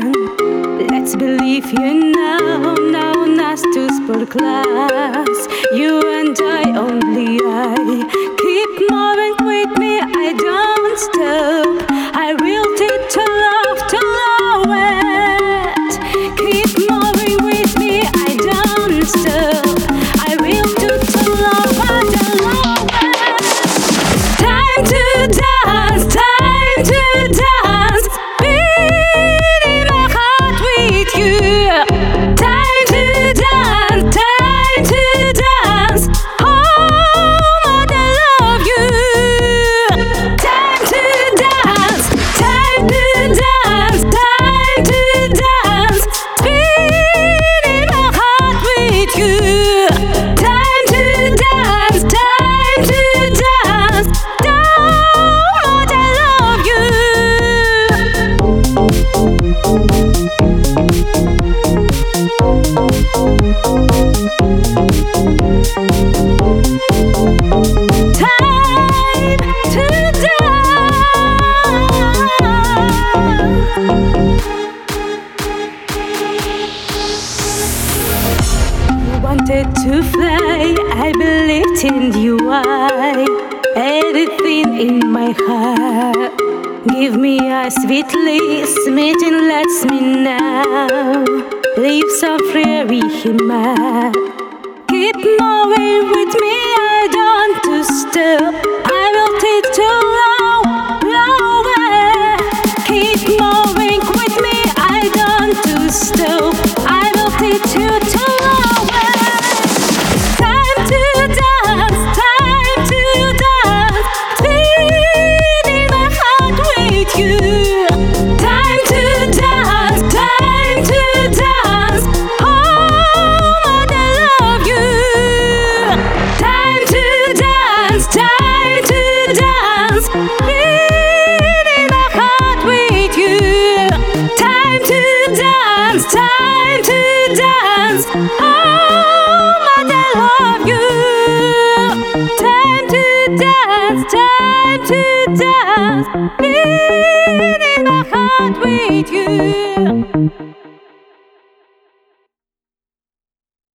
plan. Let's believe you now, now, nas tu sport class. You and I. to fly. I believed in you, I everything in my heart. Give me a sweetly sweet and let's me now. Leaves of prairie hima. Keep moving with me, I don't. Oh, I love you. Time to dance, time to dance. My heart with you.